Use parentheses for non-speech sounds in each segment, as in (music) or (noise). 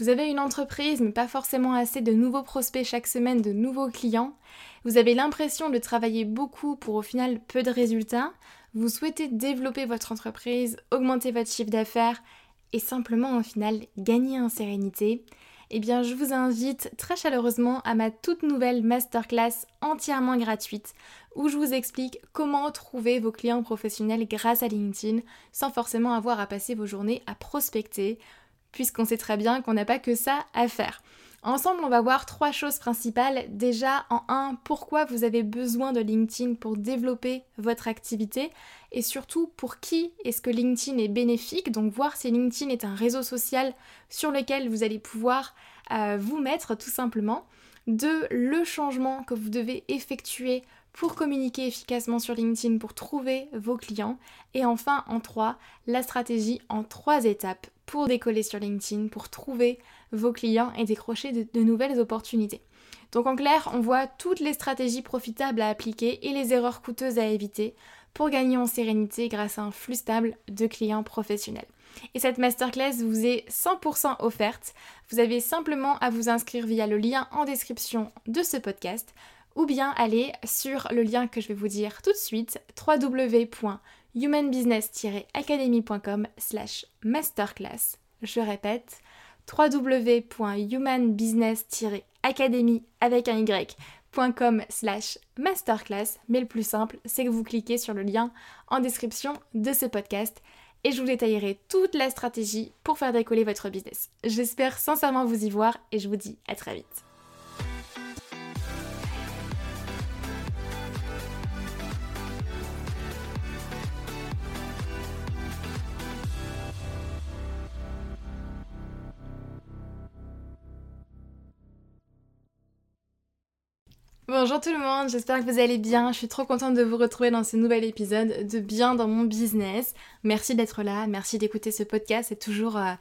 Vous avez une entreprise mais pas forcément assez de nouveaux prospects chaque semaine, de nouveaux clients. Vous avez l'impression de travailler beaucoup pour au final peu de résultats. Vous souhaitez développer votre entreprise, augmenter votre chiffre d'affaires et simplement au final gagner en sérénité. Eh bien, je vous invite très chaleureusement à ma toute nouvelle masterclass entièrement gratuite où je vous explique comment trouver vos clients professionnels grâce à LinkedIn sans forcément avoir à passer vos journées à prospecter puisqu'on sait très bien qu'on n'a pas que ça à faire. Ensemble, on va voir trois choses principales. Déjà, en un, pourquoi vous avez besoin de LinkedIn pour développer votre activité et surtout pour qui est-ce que LinkedIn est bénéfique? Donc voir si LinkedIn est un réseau social sur lequel vous allez pouvoir euh, vous mettre tout simplement. Deux, le changement que vous devez effectuer pour communiquer efficacement sur LinkedIn, pour trouver vos clients. Et enfin, en trois, la stratégie en trois étapes pour décoller sur LinkedIn, pour trouver vos clients et décrocher de, nouvelles opportunités. Donc en clair, on voit toutes les stratégies profitables à appliquer et les erreurs coûteuses à éviter pour gagner en sérénité grâce à un flux stable de clients professionnels. Et cette masterclass vous est 100% offerte. Vous avez simplement à vous inscrire via le lien en description de ce podcast ou bien aller sur le lien que je vais vous dire tout de suite www humanbusiness-academy.com slash masterclass. Je répète, www.humanbusiness-academy avec un y.com slash masterclass. Mais le plus simple, c'est que vous cliquez sur le lien en description de ce podcast et je vous détaillerai toute la stratégie pour faire décoller votre business. J'espère sincèrement vous y voir et je vous dis à très vite. Bonjour tout le monde, j'espère que vous allez bien. Je suis trop contente de vous retrouver dans ce nouvel épisode de Bien dans mon business. Merci d'être là, merci d'écouter ce podcast. C'est toujours euh,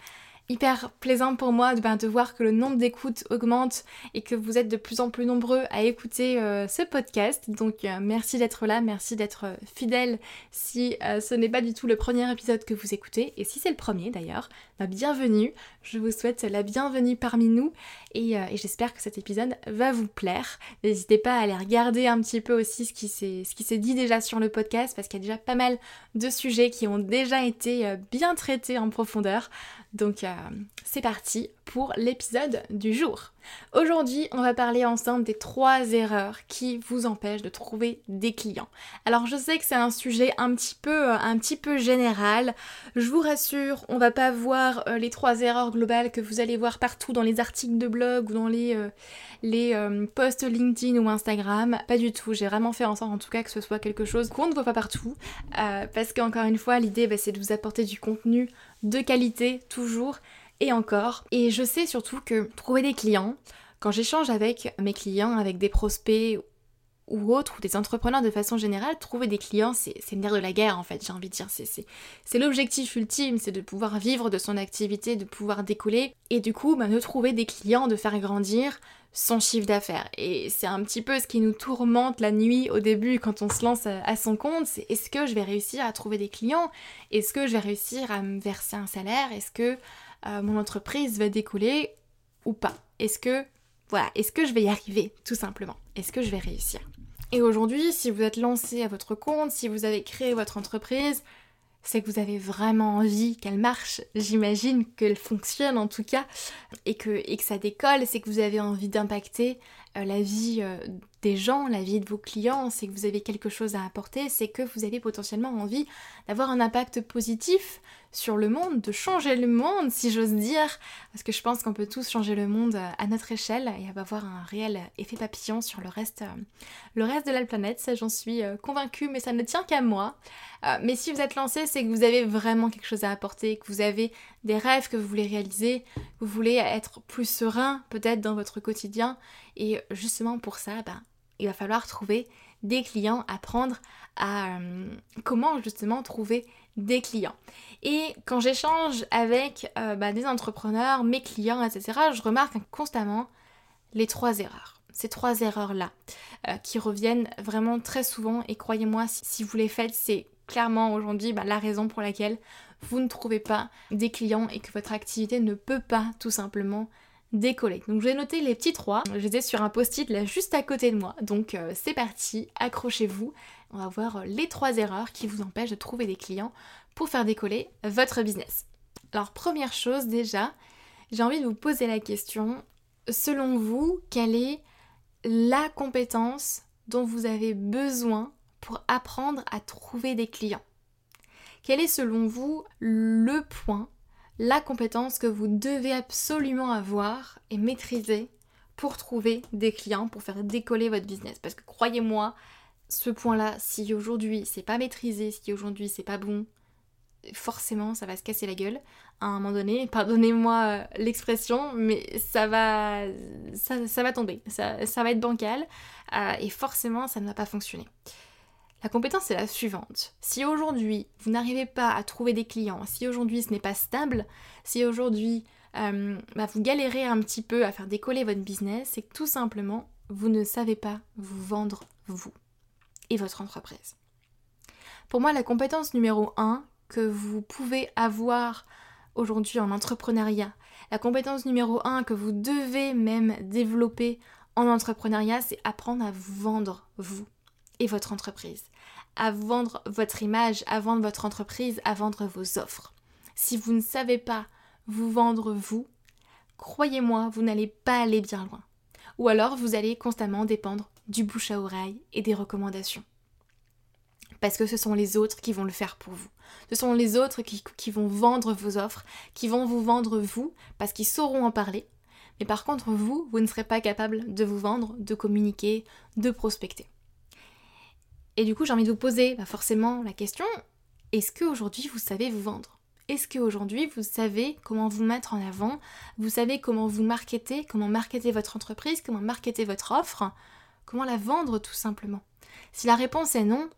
hyper plaisant pour moi ben, de voir que le nombre d'écoutes augmente et que vous êtes de plus en plus nombreux à écouter euh, ce podcast. Donc euh, merci d'être là, merci d'être fidèle si ce n'est pas du tout le premier épisode que vous écoutez. Et si c'est le premier d'ailleurs, bah, bienvenue. Je vous souhaite la bienvenue parmi nous et, et j'espère que cet épisode va vous plaire. N'hésitez pas à aller regarder un petit peu aussi ce qui s'est dit déjà sur le podcast parce qu'il y a déjà pas mal de sujets qui ont déjà été bien traités en profondeur. Donc euh, c'est parti pour l'épisode du jour. Aujourd'hui, on va parler ensemble des trois erreurs qui vous empêchent de trouver des clients. Alors je sais que c'est un sujet un petit peu euh, un petit peu général. Je vous rassure, on va pas voir euh, les trois erreurs globales que vous allez voir partout dans les articles de blog ou dans les les posts LinkedIn ou Instagram. Pas du tout. J'ai vraiment fait en sorte en tout cas que ce soit quelque chose qu'on ne voit pas partout parce qu'encore une fois, l'idée bah, c'est de vous apporter du contenu de qualité toujours et encore. Et je sais surtout que trouver des clients, quand j'échange avec mes clients, avec des prospects ou autres, ou des entrepreneurs de façon générale, trouver des clients, c'est le nerf de la guerre en fait, j'ai envie de dire. C'est l'objectif ultime, c'est de pouvoir vivre de son activité, de pouvoir décoller, et du coup, bah, de trouver des clients, de faire grandir son chiffre d'affaires. Et c'est un petit peu ce qui nous tourmente la nuit au début quand on se lance à son compte, c'est est-ce que je vais réussir à trouver des clients? Est-ce que je vais réussir à me verser un salaire? Est-ce que euh, mon entreprise va décoller ou pas. Est-ce que voilà, est-ce que je vais y arriver tout simplement? Est-ce que je vais réussir? Et aujourd'hui, si vous êtes lancé à votre compte, si vous avez créé votre entreprise, c'est que vous avez vraiment envie qu'elle marche, j'imagine qu'elle fonctionne en tout cas, et que, et que ça décolle, c'est que vous avez envie d'impacter euh, la vie euh, des gens, la vie de vos clients, c'est que vous avez quelque chose à apporter, c'est que vous avez potentiellement envie d'avoir un impact positif sur le monde, de changer le monde, si j'ose dire, parce que je pense qu'on peut tous changer le monde euh, à notre échelle et avoir un réel effet papillon sur le reste, le reste de la planète, ça j'en suis convaincue, mais ça ne tient qu'à moi. mais si vous êtes lancé, c'est que vous avez vraiment quelque chose à apporter, que vous avez des rêves que vous voulez réaliser, que vous voulez être plus serein peut-être dans votre quotidien, et justement pour ça, ben, il va falloir trouver des clients, apprendre à euh, comment justement trouver des clients. Et quand j'échange avec euh, ben, des entrepreneurs, mes clients, etc., je remarque constamment les trois erreurs. Ces trois erreurs-là euh, qui reviennent vraiment très souvent et croyez-moi, si, vous les faites, c'est clairement aujourd'hui ben, la raison pour laquelle vous ne trouvez pas des clients et que votre activité ne peut pas tout simplement décoller. Donc j'ai noté les petits trois, ai sur un post-it là juste à côté de moi. Donc euh, c'est parti, accrochez-vous. On va voir euh, les trois erreurs qui vous empêchent de trouver des clients pour faire décoller votre business. Alors première chose déjà, j'ai envie de vous poser la question, selon vous, quelle est la compétence dont vous avez besoin pour apprendre à trouver des clients? Quel est selon vous le point la compétence que vous devez absolument avoir et maîtriser pour trouver des clients, pour faire décoller votre business? Parce que croyez-moi, ce point-là, si aujourd'hui c'est pas maîtrisé, si aujourd'hui c'est pas bon, forcément ça va se casser la gueule à un moment donné. (laughs) Pardonnez-moi euh, l'expression, mais ça va, tomber, ça, va être bancal euh, et forcément ça ne va pas fonctionner. La compétence est la suivante. Si aujourd'hui vous n'arrivez pas à trouver des clients, si aujourd'hui ce n'est pas stable, si aujourd'hui euh, bah, vous galérez un petit peu à faire décoller votre business, c'est que tout simplement vous ne savez pas vous vendre vous et votre entreprise. Pour moi, la compétence numéro 1 que vous pouvez avoir aujourd'hui en entrepreneuriat, la compétence numéro 1 que vous devez même développer en entrepreneuriat, c'est apprendre à vendre vous et votre entreprise, à vendre votre image, à vendre votre entreprise, à vendre vos offres. Si vous ne savez pas vous vendre vous, croyez-moi, vous n'allez pas aller bien loin. Ou alors vous allez constamment dépendre du bouche à oreille et des recommandations. Parce que ce sont les autres qui vont le faire pour vous. Ce sont les autres qui, vont vendre vos offres, qui vont vous vendre vous, parce qu'ils sauront en parler. Mais par contre, vous, vous ne serez pas capable de vous vendre, de communiquer, de prospecter. Et du coup, j'ai envie de vous poser bah, forcément la question, est-ce qu'aujourd'hui vous savez vous vendre? Est-ce qu'aujourd'hui vous savez comment vous mettre en avant? Vous savez comment vous marketer, comment marketer votre entreprise, comment marketer votre offre? Comment la vendre tout simplement? Si la réponse est non,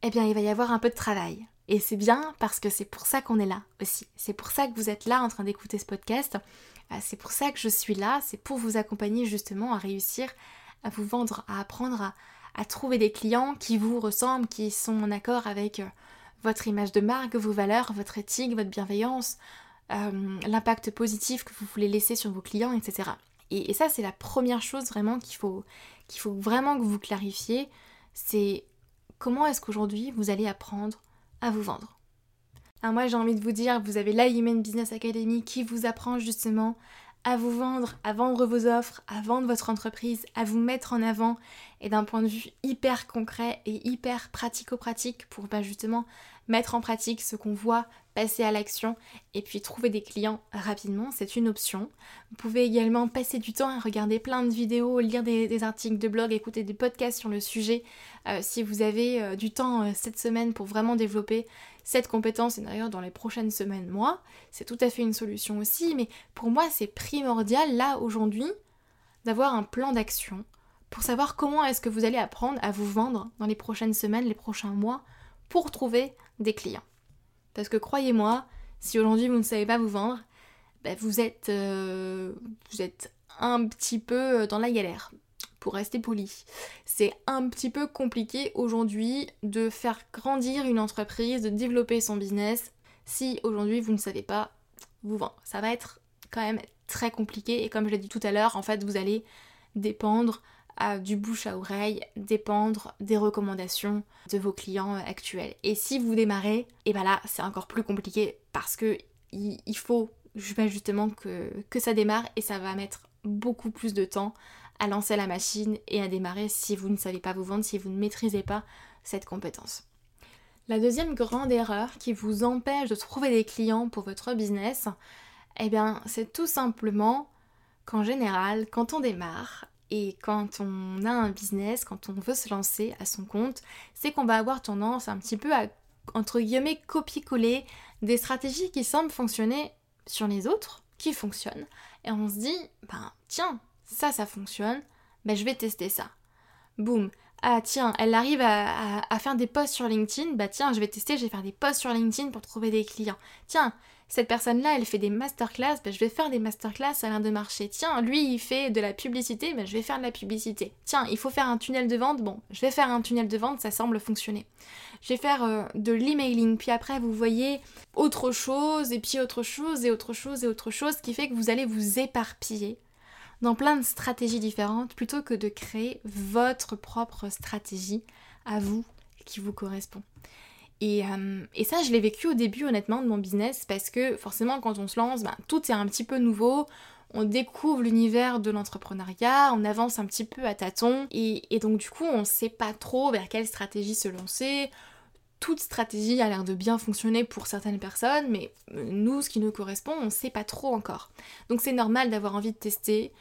eh bien il va y avoir un peu de travail. Et c'est bien parce que c'est pour ça qu'on est là aussi. C'est pour ça que vous êtes là en train d'écouter ce podcast. Euh, c'est pour ça que je suis là. C'est pour vous accompagner justement à réussir à vous vendre, à apprendre à, trouver des clients qui vous ressemblent, qui sont en accord avec euh, votre image de marque, vos valeurs, votre éthique, votre bienveillance, euh, l'impact positif que vous voulez laisser sur vos clients, etc. Et, ça, c'est la première chose vraiment qu'il faut, qu'il faut vraiment que vous clarifiez, c'est comment est-ce qu'aujourd'hui vous allez apprendre à vous vendre. Alors moi j'ai envie de vous dire, vous avez la Human Business Academy qui vous apprend justement à vous vendre, à vendre vos offres, à vendre votre entreprise, à vous mettre en avant et d'un point de vue hyper concret et hyper pratico-pratique pour bah, justement mettre en pratique ce qu'on voit, passer à l'action et puis trouver des clients rapidement, c'est une option. Vous pouvez également passer du temps à regarder plein de vidéos, lire des, articles de blog, écouter des podcasts sur le sujet euh, si vous avez euh, du temps euh, cette semaine pour vraiment développer cette compétence et d'ailleurs dans les prochaines semaines, mois, c'est tout à fait une solution aussi, mais pour moi c'est primordial là aujourd'hui d'avoir un plan d'action pour savoir comment est-ce que vous allez apprendre à vous vendre dans les prochaines semaines, les prochains mois, pour trouver des clients. Parce que croyez-moi, si aujourd'hui vous ne savez pas vous vendre, ben vous, êtes, euh, vous êtes un petit peu dans la galère, pour rester poli. C'est un petit peu compliqué aujourd'hui de faire grandir une entreprise, de développer son business, si aujourd'hui vous ne savez pas vous vendre. Ça va être quand même très compliqué et comme je l'ai dit tout à l'heure, en fait vous allez dépendre du bouche à oreille, dépendre des recommandations de vos clients actuels. Et si vous démarrez, et eh ben là c'est encore plus compliqué parce que il, faut justement que, que ça démarre et ça va mettre beaucoup plus de temps à lancer la machine et à démarrer si vous ne savez pas vous vendre, si vous ne maîtrisez pas cette compétence. La deuxième grande erreur qui vous empêche de trouver des clients pour votre business, eh bien, c'est tout simplement qu'en général, quand on démarre et quand on a un business, quand on veut se lancer à son compte, c'est qu'on va avoir tendance un petit peu à, entre guillemets, copier-coller des stratégies qui semblent fonctionner sur les autres, qui fonctionnent. Et on se dit, ben tiens, ça, ça fonctionne, ben je vais tester ça. Boum, ah tiens, elle arrive à, faire des posts sur LinkedIn, bah tiens, je vais tester, je vais faire des posts sur LinkedIn pour trouver des clients. Tiens, cette personne-là, elle fait des masterclass, bah, je vais faire des masterclass, a l'air de marcher. Tiens, lui, il fait de la publicité, bah, je vais faire de la publicité. Tiens, il faut faire un tunnel de vente, bon, je vais faire un tunnel de vente, ça semble fonctionner. Je vais faire euh, de l'emailing, puis après, vous voyez autre chose, et puis autre chose, et autre chose, et autre chose, qui fait que vous allez vous éparpiller dans plein de stratégies différentes plutôt que de créer votre propre stratégie à vous qui vous correspond. Et, euh, ça, je l'ai vécu au début honnêtement de mon business parce que forcément quand on se lance, ben, tout est un petit peu nouveau. On découvre l'univers de l'entrepreneuriat, on avance un petit peu à tâtons et, et donc du coup on ne sait pas trop vers quelle stratégie se lancer, toute stratégie a l'air de bien fonctionner pour certaines personnes, mais euh, nous, ce qui nous correspond, on ne sait pas trop encore. Donc c'est normal d'avoir envie de tester.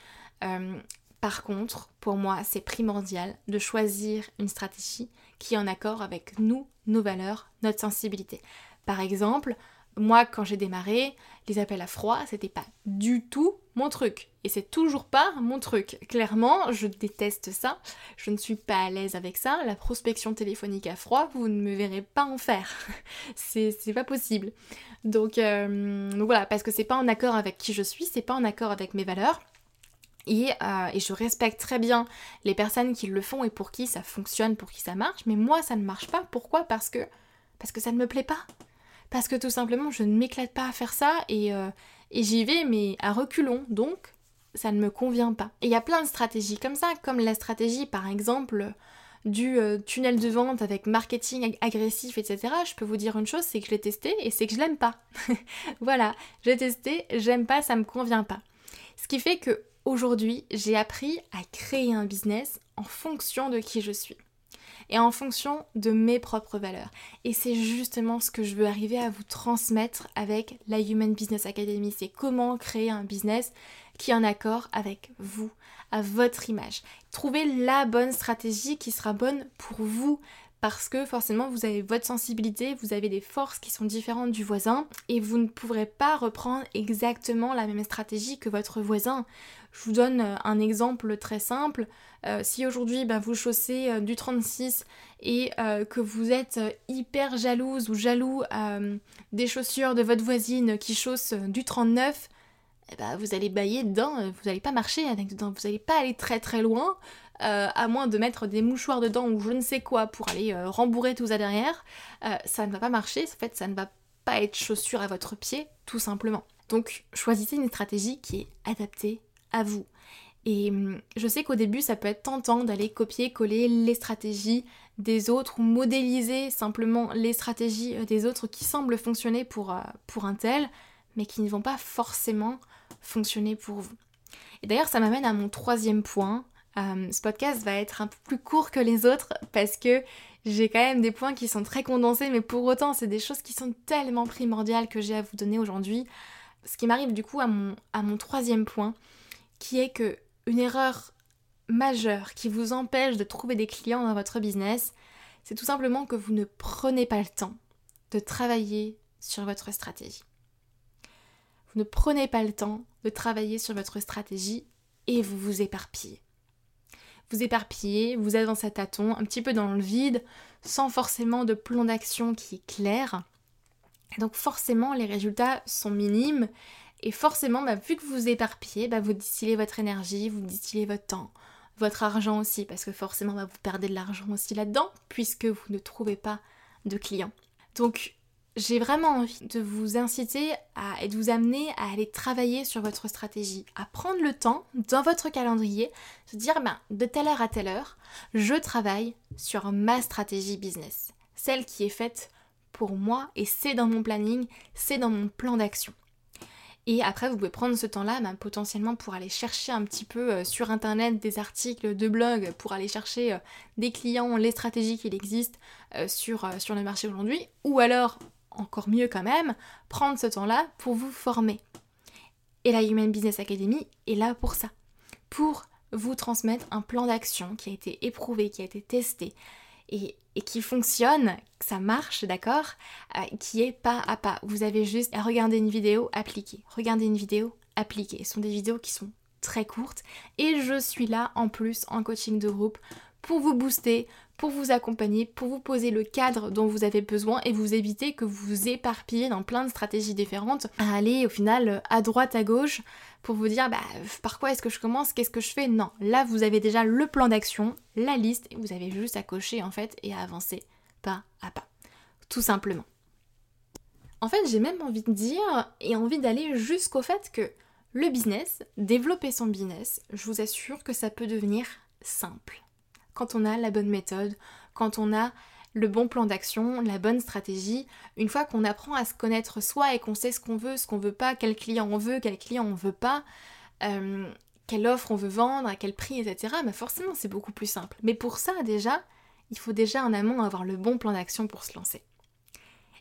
Euh, par contre, pour moi, c'est primordial de choisir une stratégie qui est en accord avec nous, nos valeurs, notre sensibilité. Par exemple, moi, quand j'ai démarré, les appels à froid, c'était pas du tout mon truc. Et c'est toujours pas mon truc. Clairement, je déteste ça. Je ne suis pas à l'aise avec ça. La prospection téléphonique à froid, vous ne me verrez pas en faire. (laughs) c'est pas possible. Donc, euh, donc, voilà, parce que c'est pas en accord avec qui je suis, c'est pas en accord avec mes valeurs. Et, euh, et, je respecte très bien les personnes qui le font et pour qui ça fonctionne, pour qui ça marche, mais moi ça ne marche pas. Pourquoi? Parce que parce que ça ne me plaît pas parce que tout simplement je ne m'éclate pas à faire ça euh, et, j'y vais mais à reculons donc ça ne me convient pas. Et il y a plein de stratégies comme ça, comme la stratégie par exemple du euh, tunnel de vente avec marketing agressif, etc. Je peux vous dire une chose, c'est que je l'ai testé et c'est que je l'aime pas. (laughs) voilà, j'ai testé, j'aime pas, ça me convient pas. Ce qui fait que aujourd'hui, j'ai appris à créer un business en fonction de qui je suis et en fonction de mes propres valeurs. Et c'est justement ce que je veux arriver à vous transmettre avec la Human Business Academy. C'est comment créer un business qui est en accord avec vous, à votre image. Trouver la bonne stratégie qui sera bonne pour vous, parce que forcément vous avez votre sensibilité, vous avez des forces qui sont différentes du voisin et vous ne pourrez pas reprendre exactement la même stratégie que votre voisin. Je vous donne euh, un exemple très simple. Euh, si aujourd'hui ben, vous chaussez euh, du 36 et que vous êtes hyper jalouse ou jaloux des chaussures de votre voisine qui chausse du 39, eh ben, vous allez bailler dedans, vous n'allez pas marcher avec dedans, vous n'allez pas aller très très loin, à moins de mettre des mouchoirs dedans ou je ne sais quoi pour aller rembourrer tout ça derrière. ça ne va pas marcher, en fait ça ne va pas être chaussure à votre pied, tout simplement. Donc choisissez une stratégie qui est adaptée à vous. Et hum, je sais qu'au début, ça peut être tentant d'aller copier-coller les stratégies des autres ou modéliser simplement les stratégies euh, des autres qui semblent fonctionner pour, euh, pour un tel, mais qui ne vont pas forcément fonctionner pour vous. Et d'ailleurs, ça m'amène à mon troisième point. Hum, ce podcast va être un peu plus court que les autres parce que j'ai quand même des points qui sont très condensés, mais pour autant, c'est des choses qui sont tellement primordiales que j'ai à vous donner aujourd'hui. Ce qui m'arrive du coup à mon, à mon troisième point, qui est que une erreur majeure qui vous empêche de trouver des clients dans votre business, c'est tout simplement que vous ne prenez pas le temps de travailler sur votre stratégie. Vous ne prenez pas le temps de travailler sur votre stratégie et vous vous éparpillez. Vous éparpillez, vous êtes dans cet tâton, un petit peu dans le vide, sans forcément de plan d'action qui est clair. donc forcément, les résultats sont minimes et forcément, bah, vu que vous éparpillez, bah, vous distillez votre énergie, vous distillez votre temps, votre argent aussi, parce que forcément, bah, vous perdez de l'argent aussi là-dedans, puisque vous ne trouvez pas de clients. Donc, j'ai vraiment envie de vous inciter et de vous amener à aller travailler sur votre stratégie, à prendre le temps dans votre calendrier, de dire ben, de telle heure à telle heure, je travaille sur ma stratégie business, celle qui est faite pour moi et c'est dans mon planning, c'est dans mon plan d'action. Et après, vous pouvez prendre ce temps-là bah, potentiellement pour aller chercher un petit peu euh, sur Internet des articles de blog, pour aller chercher euh, des clients, les stratégies qu'il existe euh, sur, sur le marché aujourd'hui. Ou alors, encore mieux quand même, prendre ce temps-là pour vous former. Et la Human Business Academy est là pour ça. Pour vous transmettre un plan d'action qui a été éprouvé, qui a été testé, et, qui fonctionne, que ça marche, d'accord euh, Qui est pas à pas. Vous avez juste à regarder une vidéo, appliquer. Regarder une vidéo, appliquer. Ce sont des vidéos qui sont très courtes et je suis là en plus en coaching de groupe pour vous booster, pour vous accompagner, pour vous poser le cadre dont vous avez besoin et vous éviter que vous vous éparpillez dans plein de stratégies différentes à aller au final à droite, à gauche pour vous dire bah, par quoi est-ce que je commence, qu'est-ce que je fais? Non, là vous avez déjà le plan d'action, la liste et vous avez juste à cocher en fait et à avancer pas à pas. Tout simplement. En fait, j'ai même envie de dire et envie d'aller jusqu'au fait que le business, développer son business, je vous assure que ça peut devenir simple quand on a la bonne méthode, quand on a le bon plan d'action, la bonne stratégie, une fois qu'on apprend à se connaître soi et qu'on sait ce qu'on veut, ce qu'on veut pas, quel client on veut, quel client on veut pas, euh, quelle offre on veut vendre, à quel prix, etc., bah forcément c'est beaucoup plus simple. Mais pour ça déjà, il faut déjà en amont avoir le bon plan d'action pour se lancer.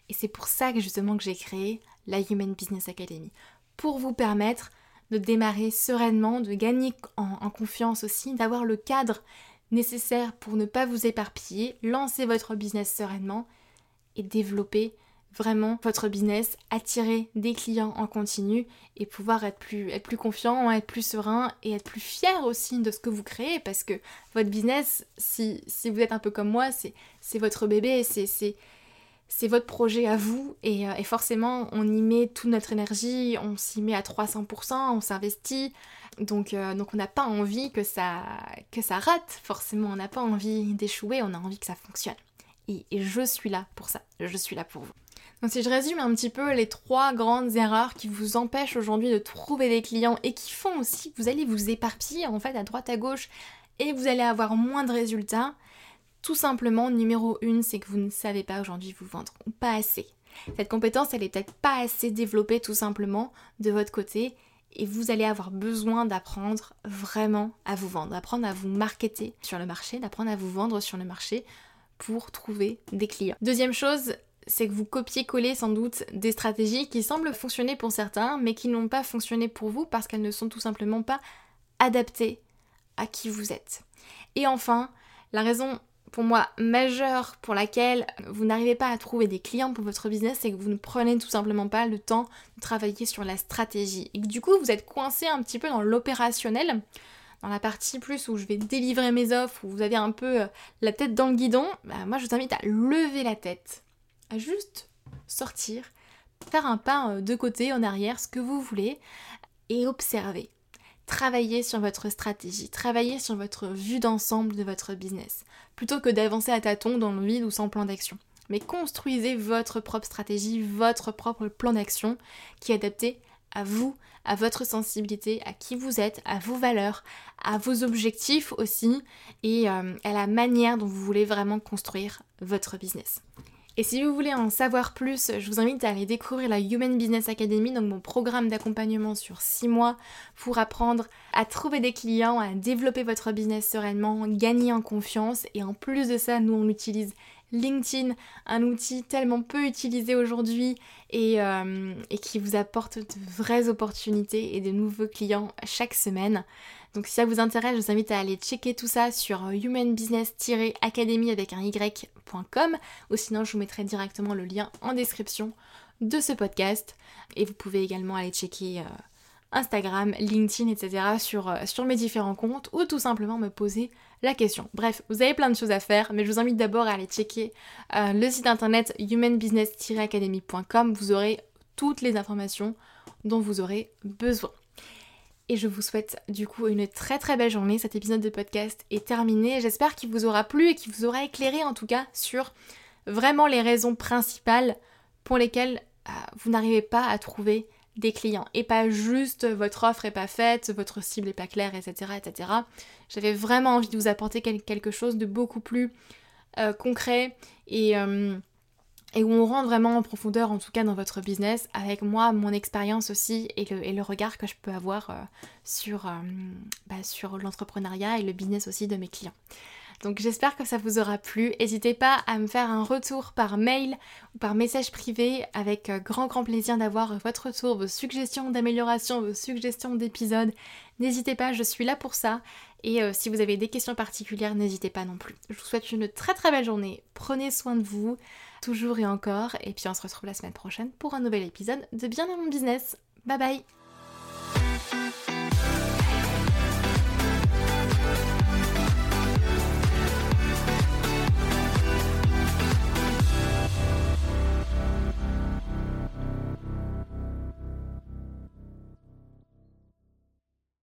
Et c'est pour ça que justement que j'ai créé la Human Business Academy. Pour vous permettre de démarrer sereinement, de gagner en confiance aussi, d'avoir le cadre nécessaire pour ne pas vous éparpiller, lancer votre business sereinement et développer vraiment votre business, attirer des clients en continu et pouvoir être plus, être plus confiant, être plus serein et être plus fier aussi de ce que vous créez parce que votre business, si, si vous êtes un peu comme moi, c'est votre bébé, c'est c'est votre projet à vous et, euh, et, forcément on y met toute notre énergie, on s'y met à 300%, on s'investit, donc, euh, donc on n'a pas envie que ça, que ça rate, forcément, on n'a pas envie d'échouer, on a envie que ça fonctionne. Et, je suis là pour ça, je suis là pour vous. Donc si je résume un petit peu les trois grandes erreurs qui vous empêchent aujourd'hui de trouver des clients et qui font aussi que vous allez vous éparpiller en fait à droite à gauche et vous allez avoir moins de résultats, tout simplement, numéro une, c'est que vous ne savez pas aujourd'hui vous vendre, pas assez. Cette compétence, elle est peut-être pas assez développée tout simplement de votre côté et vous allez avoir besoin d'apprendre vraiment à vous vendre, d'apprendre à vous marketer sur le marché, d'apprendre à vous vendre sur le marché pour trouver des clients. Deuxième chose, c'est que vous copiez-collez sans doute des stratégies qui semblent fonctionner pour certains, mais qui n'ont pas fonctionné pour vous parce qu'elles ne sont tout simplement pas adaptées à qui vous êtes. Et enfin, la raison pour moi majeure pour laquelle vous n'arrivez pas à trouver des clients pour votre business, c'est que vous ne prenez tout simplement pas le temps de travailler sur la stratégie. Et que du coup, vous êtes coincé un petit peu dans l'opérationnel, dans la partie plus où je vais délivrer mes offres, où vous avez un peu euh, la tête dans le guidon. Bah, moi, je vous invite à lever la tête, à juste sortir, faire un pas euh, de côté, en arrière, ce que vous voulez, et observer travaillez sur votre stratégie, travaillez sur votre vue d'ensemble de votre business, plutôt que d'avancer à tâtons dans le vide ou sans plan d'action. Mais construisez votre propre stratégie, votre propre plan d'action qui est adapté à vous, à votre sensibilité, à qui vous êtes, à vos valeurs, à vos objectifs aussi et euh, à la manière dont vous voulez vraiment construire votre business. Et si vous voulez en savoir plus, je vous invite à aller découvrir la Human Business Academy, donc mon programme d'accompagnement sur 6 mois pour apprendre à trouver des clients, à développer votre business sereinement, gagner en confiance. Et en plus de ça, nous on utilise LinkedIn, un outil tellement peu utilisé aujourd'hui et, euh, et, qui vous apporte de vraies opportunités et de nouveaux clients chaque semaine. Donc si ça vous intéresse, je vous invite à aller checker tout ça sur humanbusiness-academy avec un y.com ou sinon je vous mettrai directement le lien en description de ce podcast. Et vous pouvez également aller checker euh, Instagram, LinkedIn, etc. Euh, sur mes différents comptes ou tout simplement me poser la question. Bref, vous avez plein de choses à faire, mais je vous invite d'abord à aller checker euh, le site internet humanbusiness-academy.com. Vous aurez toutes les informations dont vous aurez besoin. Et je vous souhaite du coup une très très belle journée. Cet épisode de podcast est terminé. J'espère qu'il vous aura plu et qu'il vous aura éclairé en tout cas sur vraiment les raisons principales pour lesquelles euh, vous n'arrivez pas à trouver des clients et pas juste votre offre est pas faite, votre cible est pas claire, etc. etc. J'avais vraiment envie de vous apporter quelque chose de beaucoup plus euh, concret et, euh, et où on rentre vraiment en profondeur, en tout cas dans votre business, avec moi, mon expérience aussi et le, regard que je peux avoir euh, euh, bah, sur l'entrepreneuriat et le business aussi de mes clients. Donc j'espère que ça vous aura plu. N'hésitez pas à me faire un retour par mail ou par message privé avec euh, grand grand plaisir d'avoir votre retour, vos suggestions d'amélioration, vos suggestions d'épisodes. N'hésitez pas, je suis là pour ça. Et euh, si vous avez des questions particulières, n'hésitez pas non plus. Je vous souhaite une très très belle journée. Prenez soin de vous, toujours et encore. Et puis on se retrouve la semaine prochaine pour un nouvel épisode de Bien dans mon business. Bye bye